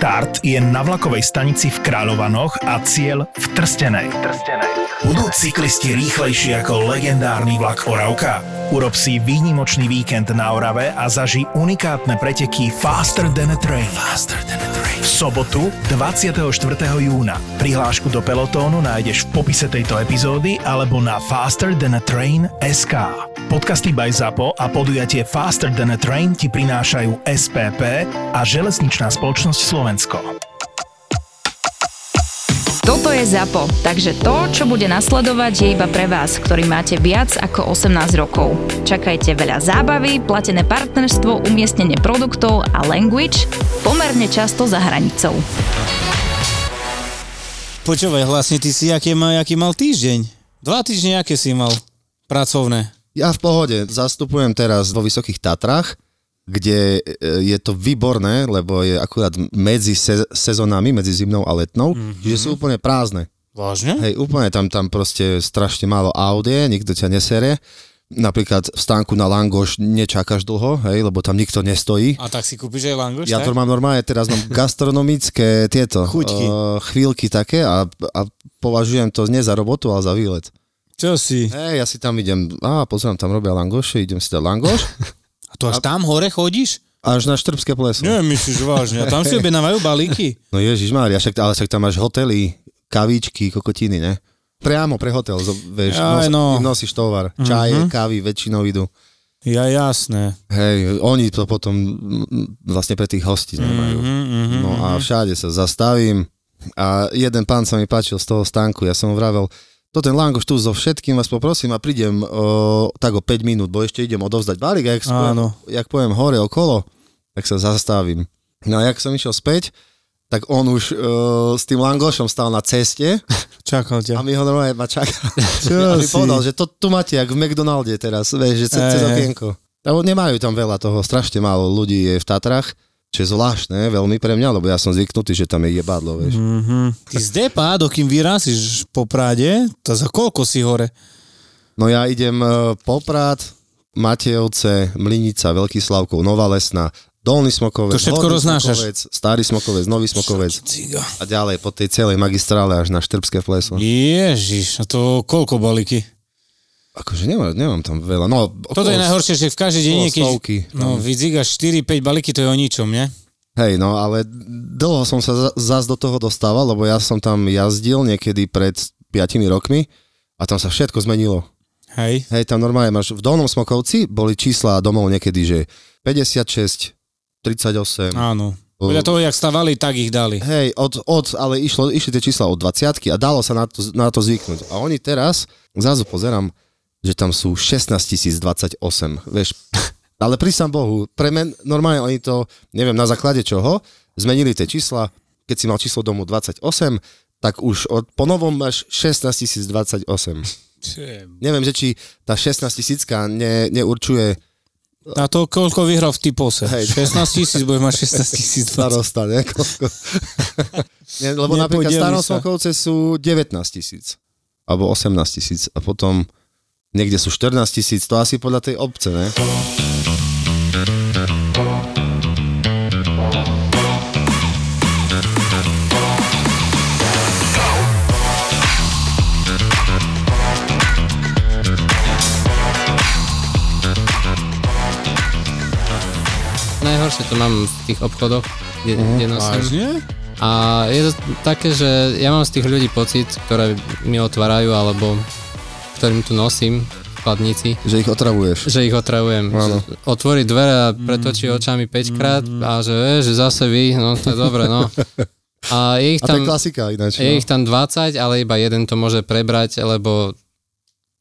Štart je na vlakovej stanici v Kráľovanoch a cieľ v Trstenej. Trstenej. Budú cyklisti rýchlejší ako legendárny vlak Oravka? Urob si výnimočný víkend na Orave a zaži unikátne preteky Faster than a Train. Faster than a Train. V sobotu 24. júna. Prihlášku do pelotónu nájdeš v popise tejto epizódy alebo na Faster than a Train SK. Podcasty by ZAPO a podujatie Faster than a Train ti prinášajú SPP a Železničná spoločnosť Slovensko. Toto je ZAPO, takže to, čo bude nasledovať, je iba pre vás, ktorý máte viac ako 18 rokov. Čakajte veľa zábavy, platené partnerstvo, umiestnenie produktov a language pomerne často za hranicou. Počúvaj, vlastne ty si aký mal, aký mal týždeň? Dva týždne, aké si mal pracovné? Ja v pohode. Zastupujem teraz vo Vysokých Tatrách, kde e, je to výborné, lebo je akurát medzi se- sezónami, medzi zimnou a letnou, mm-hmm. čiže sú úplne prázdne. Vážne? Hej, úplne tam, tam proste strašne málo audie, nikto ťa nesere. Napríklad v stánku na Langoš nečakáš dlho, hej, lebo tam nikto nestojí. A tak si kúpiš aj langoš, Ja tak? to mám normálne, teraz mám gastronomické tieto Chuťky. Uh, chvíľky také a, a považujem to nie za robotu, ale za výlet. Čo si? Hej, ja si tam idem, á, pozerám, tam robia langoše, idem si dať langoš, A to až tam hore chodíš? až na Štrbské pleso. Nie, myslíš vážne. A tam si objednávajú balíky? No Ježiš Mária, však, ale však tam máš hotely, kavičky, kokotiny, ne? Priamo pre hotel, vieš, Aj, no. nosíš tovar, čaje, kávy, väčšinou idú. Ja jasné. Hej, oni to potom vlastne pre tých hostí nemajú. Mm-hmm, No a všade sa zastavím a jeden pán sa mi páčil z toho stánku, ja som mu vravel, to ten langoš tu so všetkým vás poprosím a prídem o, tak o 5 minút, bo ešte idem odovzdať balík a jak, Áno. jak pojem hore okolo, tak sa zastavím. No a jak som išiel späť, tak on už uh, s tým langošom stal na ceste Čakal a ťa. mi ho normálne ma čaká. Čo a mi si? povedal, že to tu máte, jak v McDonalde teraz, vieš, že cez, cez okienko. A nemajú tam veľa toho, strašne málo ľudí je v Tatrách, čo je zvláštne veľmi pre mňa, lebo ja som zvyknutý, že tam je jebadlo, vieš. Mm-hmm. Ty z Depa, dokým vyrazíš po Prade, to za koľko si hore? No ja idem e, Poprad, Matejovce, Mlinica, Veľký Slavkov, Nová Lesná, Dolný Smokovec, To všetko roznášaš? Smokovec, Starý Smokovec, Nový Smokovec Ciga. a ďalej po tej celej magistrále až na Štrbské pleso. Ježiš, a to koľko balíky? Akože nemám, nemám tam veľa. No, Toto je najhoršie, že v každý deň okolo niekedy... stovky. No, vydzígaš 4-5 balíky, to je o ničom, ne? Hej, no ale dlho som sa zás do toho dostával, lebo ja som tam jazdil niekedy pred 5 rokmi a tam sa všetko zmenilo. Hej. Hej, tam normálne máš, v Dolnom Smokovci boli čísla domov niekedy, že 56, 38. Áno. Podľa toho, jak stavali, tak ich dali. Hej, od, od, ale išlo, išli tie čísla od 20 a dalo sa na to, na to zvyknúť. A oni teraz, zrazu pozerám, že tam sú 16 028, vieš. Ale prísam Bohu, pre men, normálne oni to, neviem na základe čoho, zmenili tie čísla, keď si mal číslo domu 28, tak už od, po novom máš 16 028. Neviem, že či tá 16 tisícka ne, neurčuje A to koľko vyhral v typose? Hej. 16 tisíc, budeš mať 16 tisíc. starosta, ne? Koľko? Nie, lebo napríklad starom sa. Smokovce sú 19 tisíc. Alebo 18 tisíc. A potom niekde sú 14 tisíc. To asi podľa tej obce, ne? Najhoršie to mám v tých obchodoch, kde, kde nosím. Vážne? A je to také, že ja mám z tých ľudí pocit, ktoré mi otvárajú, alebo ktorým tu nosím v chladnici, Že ich otravuješ. že ich otravujem. Áno. Otvorí dvere a pretočí očami 5 krát a že, e, že zase vy, no to je dobre, no. A je ich A to je tam, klasika ináč. je No. ich tam 20, ale iba jeden to môže prebrať, lebo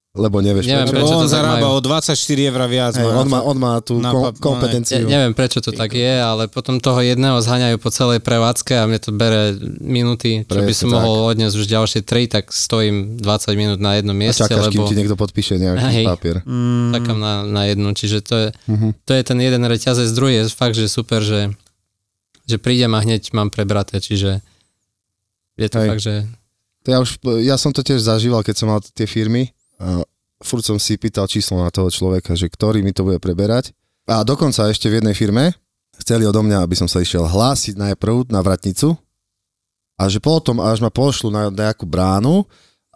Lebo nevieš Neviem, prečo. prečo Lebo on zarába majú. o 24 eur viac. Má. on, má, on má tú Na kom, kompetenciu. neviem, prečo to tak je, ale potom toho jedného zhaňajú po celej prevádzke a mne to bere minúty, čo by Presne som tak. mohol odniesť už ďalšie 3, tak stojím 20 minút na jednom A mieste, čakáš, kým lebo ti niekto podpíše nejaký Hej. papier. Mm, čakám na, na jednu, čiže to je, Mhm. to je ten jeden reťazec, druhý je fakt, že super, že, že prídem a hneď mám prebraté, čiže je to Hej. fakt, že To ja, už, ja som to tiež zažíval, keď som mal tie firmy. A furt som si pýtal číslo na toho človeka, že ktorý mi to bude preberať. A dokonca ešte v jednej firme chceli odo mňa, aby som sa išiel hlásiť najprv na vratnicu a že potom, až ma pošlu na nejakú bránu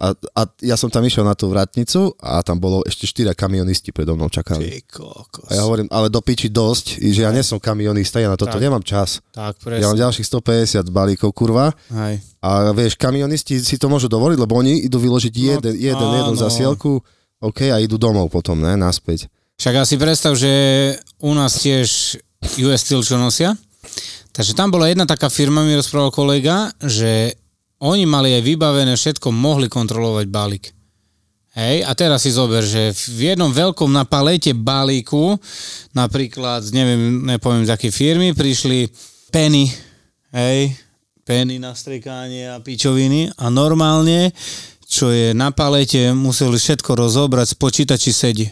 a, a ja som tam išiel na tú vratnicu a tam bolo ešte štyria kamionisti predo mnou čakali. A ja hovorím, ale do piči dosť, že ja nie som kamionista, ja na toto Tak. nemám čas. Tak, Ja mám presne. ďalších 150 balíkov, kurva. Hej. A vieš, kamionisti si to môžu dovoliť, lebo oni idú vyložiť No, jeden, jeden, jednu áno. zasielku, OK, a idú domov potom, ne, naspäť. Však asi predstav, že u nás tiež US Steel čo nosia. Takže tam bola jedna taká firma, mi rozprával kolega, že oni mali aj vybavené všetko, mohli kontrolovať balík. Hej, a teraz si zober, že v jednom veľkom na palete balíku, napríklad, neviem, nepoviem z akej firmy, prišli penny, hej, penny na strekánie a pičoviny a normálne, čo je na palete, museli všetko rozobrať, spočítať, či sedí.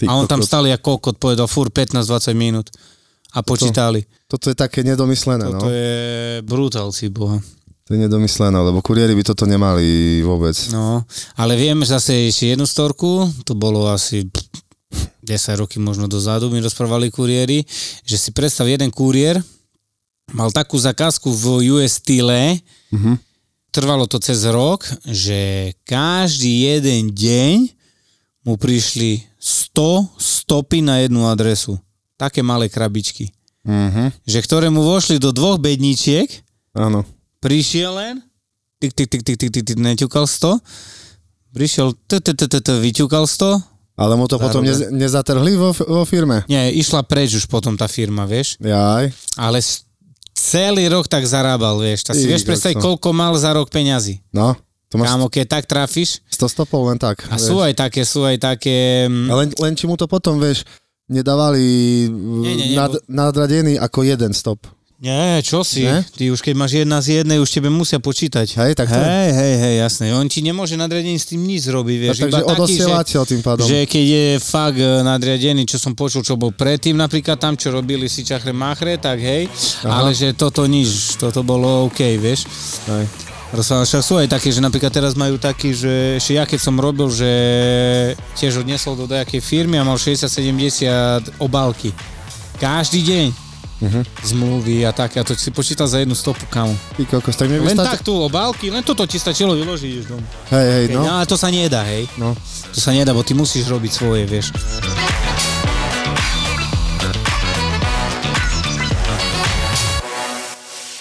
Ty A on tam kokot. stál jak kokot, povedal fur 15-20 minút a počítali. Toto je také nedomyslené, Toto no. je brutálci boha. To je nedomyslené, lebo kuriéri by toto nemali vôbec. No, ale viem zase ešte jednu storku, to bolo asi 10 roky možno dozadu, mi rozprávali kuriéri, že si predstav jeden kuriér, mal takú zakázku v US Style, Mhm. trvalo to cez rok, že každý jeden deň mu prišli 100 stopy na jednu adresu. Také malé krabičky. Mhm. Že ktoré mu vošli do dvoch bedničiek, Áno. Prišiel len, tik, tik, tik, tik, tik, tik, tik neťukal 100, prišiel, vyťukal 100, Ale mu to potom nez, nezatrhli vo, vo firme? nie, išla preč už potom tá firma, vieš, Jaj. ale celý rok tak zarábal, vieš, tak si vieš predstaviť, koľko mal za rok peňazí. No, to máš Kámo, keď tak trafíš, 100 stopov len tak. a vieš. sú aj také, sú aj také, mm, len, len či mu to potom, vieš, nedávali Nie, nie, nie, nad, bo- nadradený ako jeden stop. Nie, čo si, Ne? ty už keď máš jedna z jednej, už tebe musia počítať. Hej, tak to hej, hej, hej, jasné, on ti nemôže nadriadený s tým nič robiť, vieš, takže iba taký, že... tým pádom. Že keď je fakt e, nadriadený, čo som počul, čo bol predtým, napríklad tam, čo robili si čachre machre, tak hej, Aha. ale že toto nič, toto bolo OK, vieš. Hej. Rozprávam, však sú aj také, že napríklad teraz majú taký, že ešte ja keď som robil, že tiež odnesol do nejakej firmy a mal 60-70 obálky. Každý deň. Mhm. Zmluvy a také, a to si počítal za jednu stopu, kamu. Ty kokos, tak Len stačilo- tak tu obálky, len toto ti stačilo vyložiť už doma. Hej, hej, No. no. ale to sa nedá, hej. no. To sa nedá, bo ty musíš robiť svoje, vieš.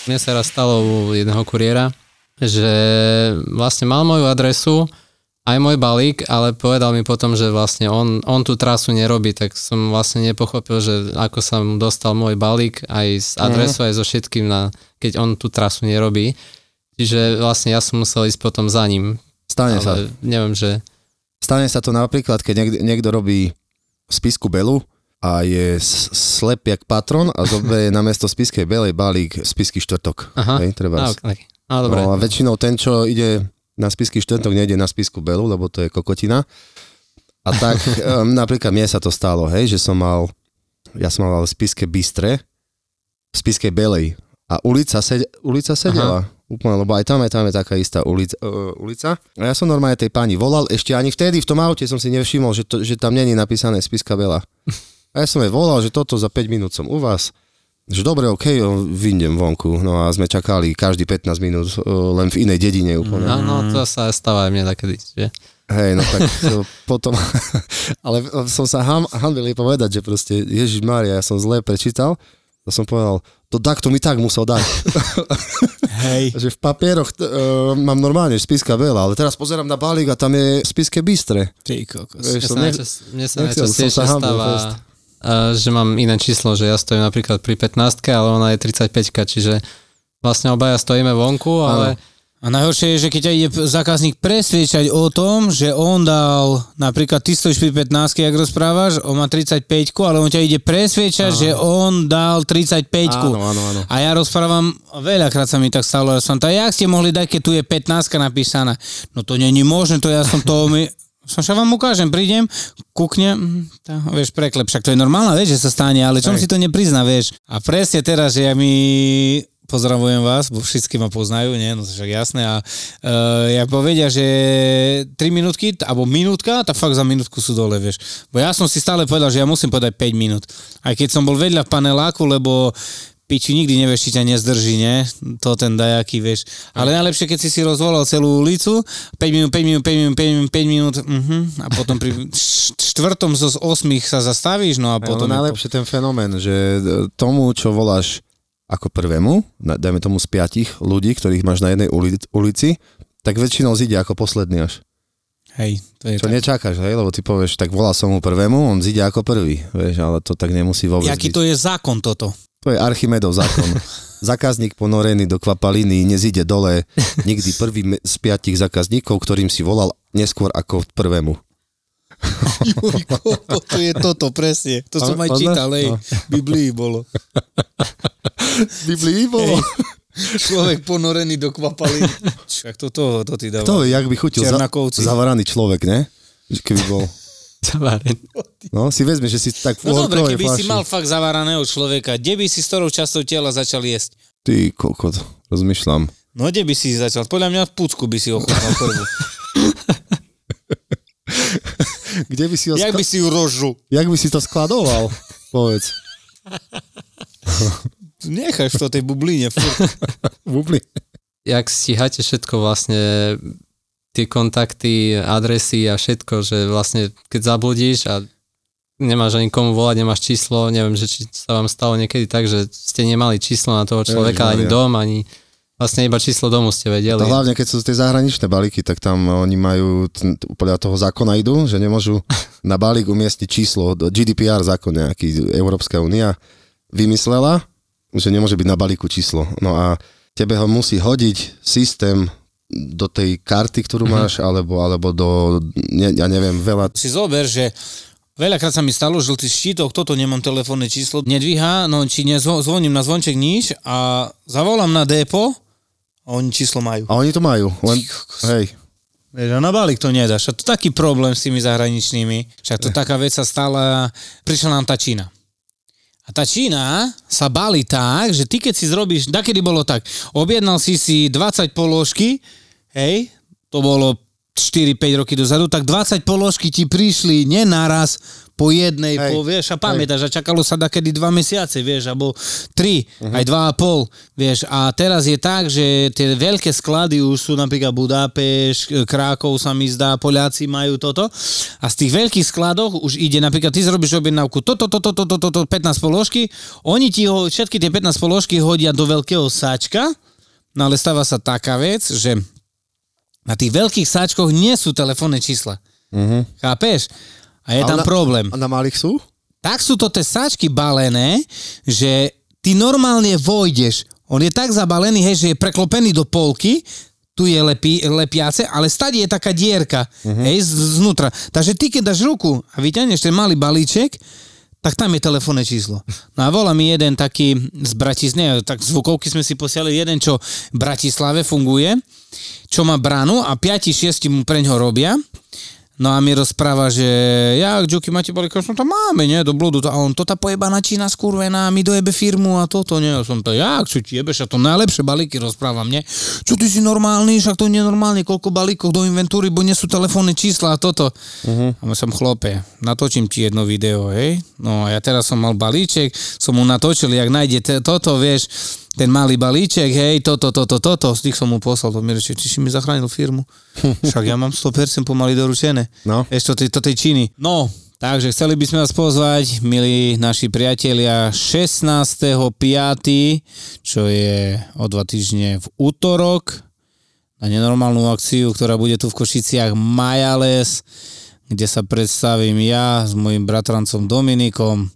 Mne sa raz stalo u jedného kuriéra, že vlastne mal moju adresu, aj môj balík, ale povedal mi potom, že vlastne on, on tú trasu nerobí, tak som vlastne nepochopil, že ako sa mu dostal môj balík aj s adresou, aj so všetkým, na, keď on tú trasu nerobí. Čiže vlastne ja som musel ísť potom za ním. Stane sa. Ale neviem, že... Stane sa to napríklad, keď niekto, niekto robí spisku belu a je slep jak patron a zoberie na miesto spiskej belej balík spisky štvrtok. Aha. Hej, treba. Á, okay. Á, dobre. No a väčšinou ten, čo ide na spisky štvrtok, nejde na spisku belu, lebo to je kokotina. A tak um, napríklad mne sa to stalo, hej, že som mal, ja som mal v spiske Bystre, v spiske Belej a ulica, sed, ulica sedela. Úplne, lebo aj tam, aj tam je taká istá ulica, uh, ulica. A ja som normálne tej pani volal, ešte ani vtedy v tom aute som si nevšimol, že, to, že tam není napísané spiska Bela. A ja som jej volal, že toto za 5 minút som u vás. Že dobre, okej, okay, vyjdem vonku. No a sme čakali každý 15 minút uh, len v inej dedine úplne. No, no, to sa stáva aj mne takedy, že? Hej, no tak to potom, ale som sa ham, hanbil jej povedať, že proste Ježiš Mária, ja som zle prečítal, to som povedal, to takto mi tak musel dať. Hej. že v papieroch uh, mám normálne spiska veľa, ale teraz pozerám na balík a tam je spiske Bystre. Ty kokos. Vieš, Mne som sa, ne- najčas, mne sa nechcel som sa hambil stáva, že mám iné číslo, že ja stojím napríklad pri 15 ale ona je 35 čiže vlastne obaja stojíme vonku, ale A najhoršie je, že keď ťa ide zákazník presviečať o tom, že on dal, napríklad ty stojíš pri 15 ak rozprávaš, on má 35 ale on ťa ide presviečať, že on dal 35 Áno, áno, áno. A ja rozprávam, veľakrát sa mi tak stalo, ja som to, jak ste mohli dať, keď tu je 15 napísaná? No to není možné, to ja som to, sa vám ukážem, prídem, kúknem, hm, tá, vieš, preklep, však to je normálna vec, že sa stane, ale čom si to neprizná, vieš. A presne teraz, že ja mi pozdravujem vás, bo všetci ma poznajú, nie, no to však jasné. A uh, ja povedia, že 3 minútky, alebo minútka, tak fakt za minútku sú dole, vieš. Bo ja som si stále povedal, že ja musím povedať 5 minút. Aj keď som bol vedľa v paneláku, lebo piči nikdy nevieš, či ťa nezdrží, nie? To ten dajaký, vieš. Ale najlepšie, keď si si rozvolal celú ulicu, 5 minút, 5 minút, 5 minút, 5 minút, 5 minút, uh-huh, a potom pri štvrtom zo 8 sa zastavíš, no a potom... No, najlepšie ten fenomén, že tomu, čo voláš ako prvému, dajme tomu z piatich ľudí, ktorých máš na jednej ulici, tak väčšinou zíde ako posledný až. Hej, to je Čo tak. nečakáš, hej, lebo ty povieš, tak volá som mu prvému, on zíde ako prvý, vieš, ale to tak nemusí vôbec Jaký byť. to je zákon toto? To je Archimedov zákon. Zákazník ponorený do kvapaliny nezíde dole nikdy prvý z piatich zákazníkov, ktorým si volal neskôr ako prvému. Jujko, to je toto, presne. To som aj čítal, hej. No. Biblii bolo. Biblii bolo? Človek ponorený do kvapaliny. Však to, to, to ty dáva. To, jak by chutil za, zavaraný človek, ne? Keby bol. Zavarený. No, si vezme, že si tak v No dobre, keby flaši. si mal fakt zavaraného človeka, kde by si s ktorou časťou tela začal jesť? Ty kokot, rozmýšľam. No kde by si začal? Podľa mňa v pucku by si ochutnal prvú. kde by si ho... Jak skla... by si ju rožu? Jak by si to skladoval? Povedz. Necháš to tej bubline. Bubline. Jak stíhate všetko vlastne tie kontakty, adresy a všetko, že vlastne keď zabludíš a nemáš ani komu volať, nemáš číslo, neviem, že či sa vám stalo niekedy tak, že ste nemali číslo na toho človeka, ani dom, ani vlastne iba číslo domu ste vedeli. To hlavne, keď sú tie zahraničné balíky, tak tam oni majú, podľa toho zákona idú, že nemôžu na balík umiestniť číslo, GDPR zákon nejaký, Európska únia vymyslela, že nemôže byť na balíku číslo. No a tebe ho musí hodiť systém do tej karty, ktorú mm-hmm. máš, alebo, alebo do, ne, ja neviem, veľa... Si zober, že Veľakrát sa mi stalo, že žltý štítok, toto nemám telefónne číslo, nedvíha, no či nezvoním na zvonček nič a zavolám na depo a oni číslo majú. A oni to majú, len, hej. Vieš, a na balík to nedáš. A to taký problém s tými zahraničnými. Však to taká vec sa stala, prišla nám tá Čína. A tá Čína sa bali tak, že ty keď si zrobíš, kedy bolo tak, objednal si si 20 položky, hej, to bolo 4-5 roky dozadu, tak 20 položky ti prišli nenaraz po jednej, hej, po, vieš, a pamätáš, a čakalo sa da kedy 2 mesiace, vieš, alebo 3, uh-huh. aj 2,5, vieš, a teraz je tak, že tie veľké sklady už sú napríklad Budapeš, Krákov sa mi zdá, Poliaci majú toto, a z tých veľkých skladoch už ide, napríklad ty zrobíš objednávku toto, toto, toto, toto, to, 15 položky, oni ti ho, všetky tie 15 položky hodia do veľkého sáčka, no ale stáva sa taká vec, že na tých veľkých sáčkoch nie sú telefónne čísla. Uh-huh. Chápeš? A je a tam na, problém. A na malých sú? Tak sú to tie sáčky balené, že ty normálne vojdeš. On je tak zabalený, hej, že je preklopený do polky, tu je lepí, lepiace, ale stade je taká dierka, uh-huh. hej, znútra. Takže ty, keď dáš ruku a vyťahneš ten malý balíček, tak tam je telefónne číslo. No a volá mi jeden taký z Bratislavy, tak zvukovky sme si posiali, jeden, čo v Bratislave funguje, čo má bránu a 5-6 mu preňho robia No a mi rozpráva, že ja, Juky, máte balík, no to máme, nie, do blodu. A on, to tá pojebaná Čína skurvená, mi dojebe firmu a toto, nie. Ja som to, ja, čo ti jebeš, a to najlepšie balíky rozprávam, nie. Čo ty si normálny, však to nie je normálne, koľko balíkov do inventúry, bo nie sú telefónne čísla a toto. Uh-huh. A som chlope, natočím ti jedno video, hej. No a ja teraz som mal balíček, som mu natočil, jak nájde toto, vieš, ten malý balíček, hej, toto, toto, toto, z tých som mu poslal, to mi reči, či si mi zachránil firmu. Však ja mám 100% pomaly doručené. No. Ešte to, to tej Číny. No, takže chceli by sme vás pozvať, milí naši priatelia, 16.5., čo je o dva týždne v útorok, na nenormálnu akciu, ktorá bude tu v Košiciach Majales, kde sa predstavím ja s mojim bratrancom Dominikom,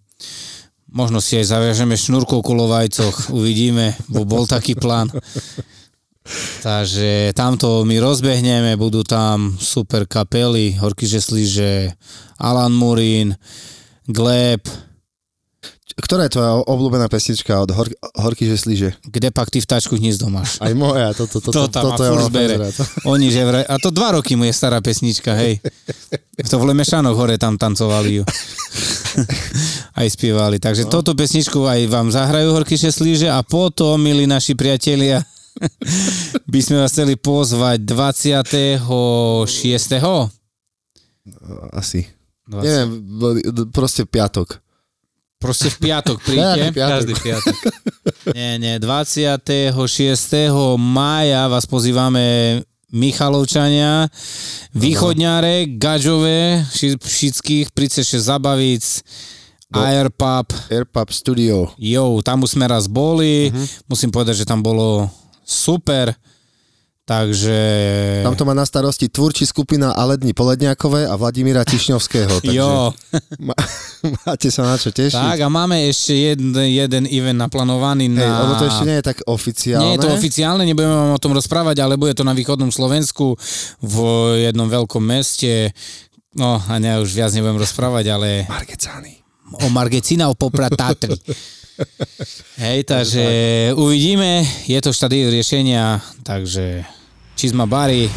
Možno si aj zaviažeme šnúrkou ku lovajcoch, uvidíme, bo bol taký plán. Takže tamto my rozbehneme, budú tam super kapely, Horky Žesliže, Alan Murín, Gleb. Ktorá je tvoja obľúbená pesnička od Hor- Horky Žesliže? Kde pak ty vtáčku hnízdo máš? Aj moja, to, to, to, to, tam to, to, to bere. Oni, že vraj, a to dva roky mu je stará pesnička, hej. To v Lemešanoch hore tam tancovali ju. A aj spievali. Takže no. toto pesničku aj vám zahrajú Horkyše Slíže a potom, milí naši priatelia, by sme vás chceli pozvať 26. Asi. 20. Neviem, proste piatok. Proste v piatok príďte. Každý piatok. Nie, nie, 26. mája vás pozývame Michalovčania, Východňare, Gažové, ši- všetkých, príďte zabaviť, Airpub, Airpub Studio. jo, tam už sme raz boli, musím povedať, že tam bolo super, takže... Tam to má na starosti tvúrči skupina Aledni Poledňákové a Vladimíra Tišňovského. Takže Jo, ma, máte sa na čo tešiť. tak a máme ešte jeden, jeden event naplánovaný Hej, na... lebo to ešte nie je tak oficiálne. Nie je to oficiálne, nebudeme vám o tom rozprávať, ale bude to na východnom Slovensku v jednom veľkom meste. No a ne, už viac nebudem rozprávať, ale Margecány. O Margecina, o Popra Tatry. Hej, takže uvidíme, je to štádiu riešenia, takže Čizma Bari,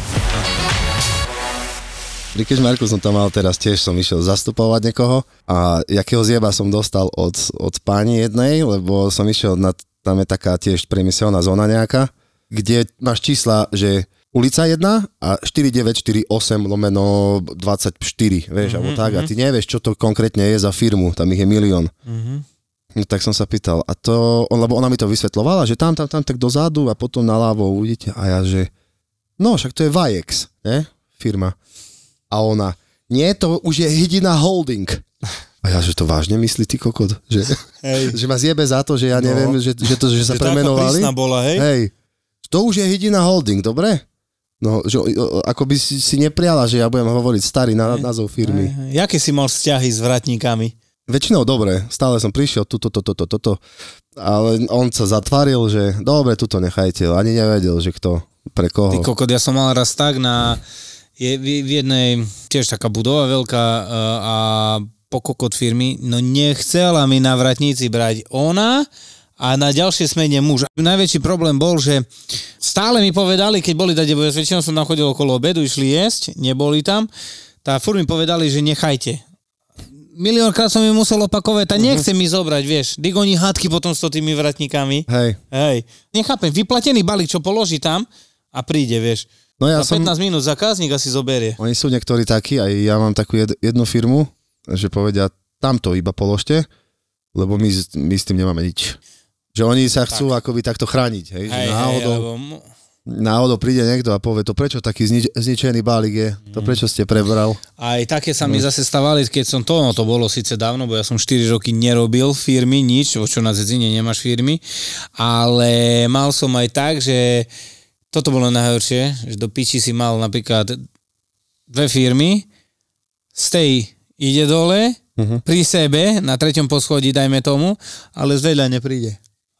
Pri Kežmarku som tam mal teraz tiež, som išiel zastupovať niekoho a jakého zjeba som dostal od, od pani jednej, lebo som išiel na, tam je taká tiež priemyselná zóna nejaká, kde máš čísla, že ulica 1 a 4948 lomeno 24, vieš, mm-hmm, alebo tak, a ty nevieš, čo to konkrétne je za firmu, tam ich je milión. Mm-hmm. No, tak som sa pýtal, a to, on, lebo ona mi to vysvetlovala, že tam, tam, tam, tak dozadu a potom naľavo uvidíte, a ja, že no, však to je Vajex, ne, firma. A ona, nie, to už je Hydina Holding. A ja, že to vážne myslí, ty kokot? Že, že ma zjebe za to, že ja neviem, že, že, to, že sa premenovali. bola, Hej, to už je Hydina Holding, dobre? No, že ako by si, si nepriala, že ja budem hovoriť starý na, názov firmy. Jaké si mal vzťahy s vratníkami? Väčšinou dobre, stále som prišiel, tuto, toto, toto, toto, ale on sa zatvaril, že dobre, tuto nechajte, ani nevedel, že kto, pre koho. Ty kokot, ja som mal raz tak na je v jednej tiež taká budova veľká e, a po kokot firmy, no nechcela mi na vratníci brať ona a na ďalšie smene muž. Najväčší problém bol, že stále mi povedali, keď boli dať, bo ja väčšinou som tam chodil okolo obedu, išli jesť, neboli tam, tá furt mi povedali, že nechajte. Miliónkrát som mi musel opakovať, tá nechce mi zobrať, vieš. Dig oni hádky potom s tými vratníkami. Hej, Hej, nechápem, vyplatený balík, čo položí tam a príde, vieš. no ja Za som... 15 minút zákazník asi zoberie. Oni sú niektorí takí, aj ja mám takú jed, jednu firmu, že povedia, tamto iba položte, lebo my, my s tým nemáme nič. Že oni sa chcú tak. akoby takto chrániť, hej, že Hej, hej, náhodou, lebo mu- náhodou príde niekto a povie, to prečo taký znič, zničený balík je, to Mm. prečo ste prebral. Aj také sa mi No. zase stávali, keď som to, no to bolo síce dávno, bo ja som 4 roky nerobil firmy, nič, o čo na Zedzine nemáš firmy, ale mal som aj tak, že toto bolo najhoršie, že do piči si mal napríklad dve firmy, z tej ide dole, Mhm. pri sebe, na treťom poschodí, dajme tomu, ale z vedľa nepríde.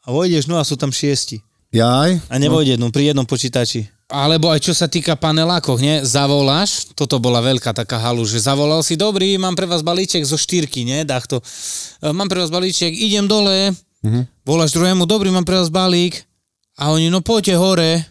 A vojdeš, no a sú tam šiesti. Jaj, A nevojde jednu, pri jednom počítači. Alebo aj čo sa týka panelákoch, ne? Zavoláš, toto bola veľká taká halu, že zavolal si, dobrý, mám pre vás balíček zo štyrky, ne? Dach to. E, Mám pre vás balíček, idem dole, voláš druhému, dobrý, mám pre vás balík. A oni, no poďte hore.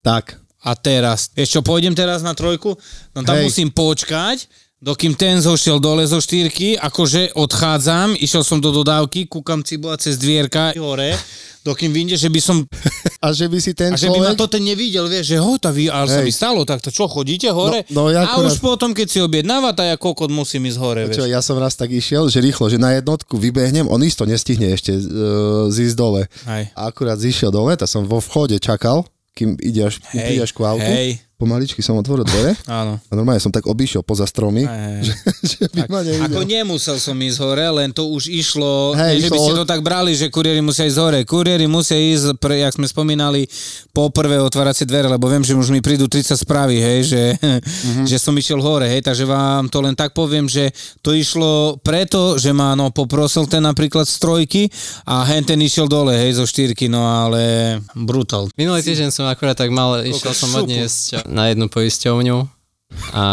tak, A teraz, vieš čo, pôjdem teraz na trojku? No tam Hej. musím počkať, dokým ten zošiel dole zo štyrky, akože odchádzam, išiel som do dodávky, kúkam cibola cez dvierka hore, dokým vyjde, že by som a že by si ten a že by ma človek... to ten nevidel, vieš, že ho, tá vy, ale sa Hej. mi stalo takto, čo, chodíte hore? No- no ja a akurát- už potom, keď si objednáva, tak ja kokot musím ísť hore, Čo, vieš. ja som raz tak išiel, že rýchlo, že na jednotku vybehnem, on isto nestihne ešte uh, zísť dole. Hej. A akurát zišiel dole, tak som vo vchode čakal, kým ide až, prídeš ku autu. hej. Pomaličky som otvoril dvere Áno. a normálne som tak obišiel poza stromy, Hej. že, že by ma nevidel. Ako nemusel som ísť hore, len to už išlo, Hej, že by ste od- to tak brali, že kuriéri musia ísť hore. Kuriéri musia ísť, pre, jak sme spomínali, po prvé otváracie dvere, lebo viem, že už mi prídu 30 správy, hej, že, Mhm. že som išiel hore, hej, takže vám to len tak poviem, že to išlo preto, že ma no, poprosil ten napríklad z trojky a hen ten išiel dole, hej, zo štyrky, no ale brutál. Minulý týždeň som akurát tak mal, išiel som šupu. odniesť na jednu poisťovňu a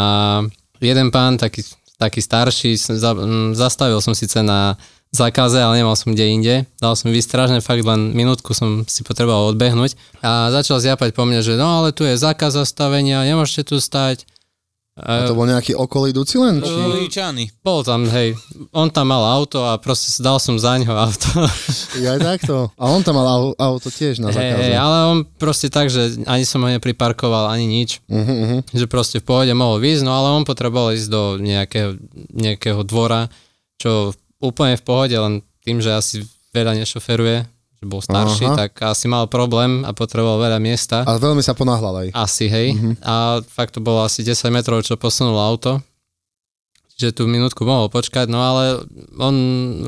jeden pán, taký, taký starší, za, m, zastavil som síce na zákaze, ale nemal som kde inde. Dal som výstražne, fakt len minútku som si potreboval odbehnúť a začal zjapať po mne, že no ale tu je zákaz zastavenia, nemôžete tu stať. A to bol nejaký okolidúci len? Či... Líčany. Bol tam, hej, on tam mal auto a proste dal som za ňo auto. Ja aj takto. A on tam mal au- auto tiež na hej, zákaze. hej, ale on proste tak, že ani som ho nepriparkoval, ani nič. Uh-huh, uh-huh. Že proste v pohode mohol výjsť, no ale on potreboval ísť do nejakého, nejakého dvora, čo úplne v pohode, len tým, že asi veľa nešoferuje, že bol starší, Aha. tak asi mal problém a potreboval veľa miesta. A veľmi sa ponáhľal aj. Asi, hej. Mhm. A fakt to bolo asi 10 metrov, čo posunul auto. Čiže tú minútku mohol počkať, no ale on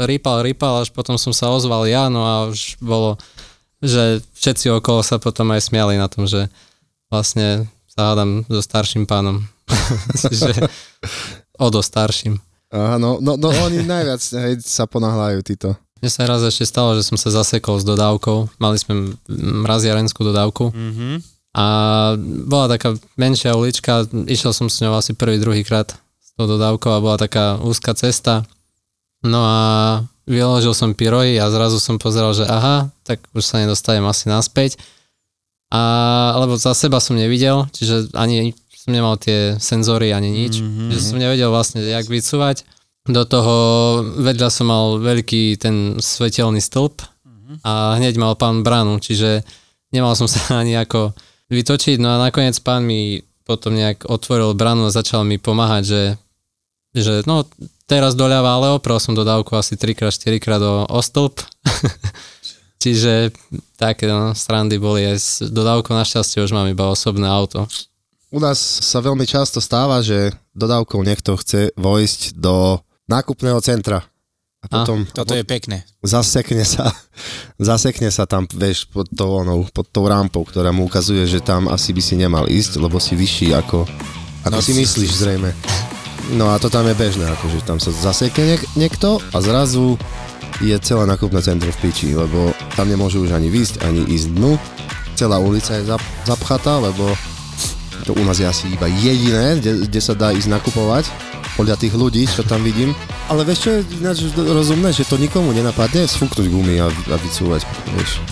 rýpal, rýpal, až potom som sa ozval ja, no a už bolo, že všetci okolo sa potom aj smiali na tom, že vlastne sa hádam so starším pánom. že o do starším. Aha, no, no, no oni najviac hej, sa ponáhľajú títo. Mne sa raz ešte stalo, že som sa zasekol s dodávkou. Mali sme mraziarenskú dodávku. Mhm. A bola taká menšia ulička, išiel som s ňou asi prvý, druhý krát s tou dodávkou a bola taká úzka cesta. No a vyložil som pyrohy a zrazu som pozeral, že aha, tak už sa nedostanem asi naspäť. A, lebo za seba som nevidel, čiže ani som nemal tie senzory, ani nič. Mm-hmm. Že som nevedel vlastne, jak vycúvať. Do toho vedľa som mal veľký ten svetelný stĺp a hneď mal pán bránu, čiže nemal som sa ani ako vytočiť, no a nakoniec pán mi potom nejak otvoril branu a začal mi pomáhať, že, že no teraz doľava, ale oprel som dodávku asi 3x, 4x o, o stĺp. Čiže také no, strandy boli aj s dodávkou, našťastie už mám iba osobné auto. U nás sa veľmi často stáva, že dodávkou niekto chce vojsť do nákupného centra. A potom Toto je pekné. zasekne sa, zasekne sa tam, vieš, pod tou, onou, pod tou rampou, ktorá mu ukazuje, že tam asi by si nemal ísť, lebo si vyšší ako, ako No, si myslíš zrejme. No a to tam je bežné, akože tam sa zasekne niek- niekto a zrazu je celé nakupné centrum v piči, lebo tam nemôžu už ani výjsť, ani ísť dnu. Celá ulica je zap- zapchatá, lebo to u nás je asi iba jediné, kde, kde sa dá ísť nakupovať podľa tých ľudí, čo tam vidím. Ale vieš čo je ináč rozumné, že to nikomu nenapadne sfúknuť gumy a, a vycúvať, vieš.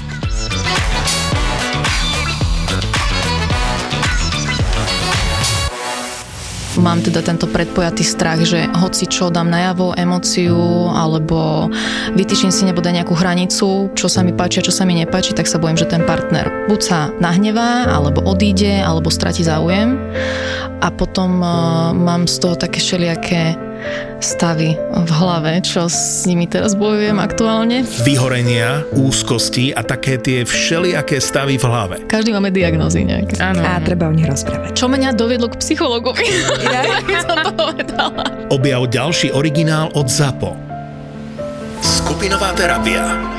Mám teda tento predpojatý strach, že hoci čo dám najavo, emóciu, alebo vytýčim si nebude nejakú hranicu, čo sa mi páči a čo sa mi nepáči, tak sa bojím, že ten partner buď sa nahnevá, alebo odíde, alebo stratí záujem. A potom uh, mám z toho také všelijaké stavy v hlave, čo s nimi teraz bojujem aktuálne. Vyhorenia, úzkosti a také tie všelijaké stavy v hlave. Každý máme diagnózy nejaké. Áno. A treba o nich rozprávať. Čo mňa doviedlo k psychologovi? Ja by som to povedala. Objav ďalší originál od ZAPO. Skupinová terapia.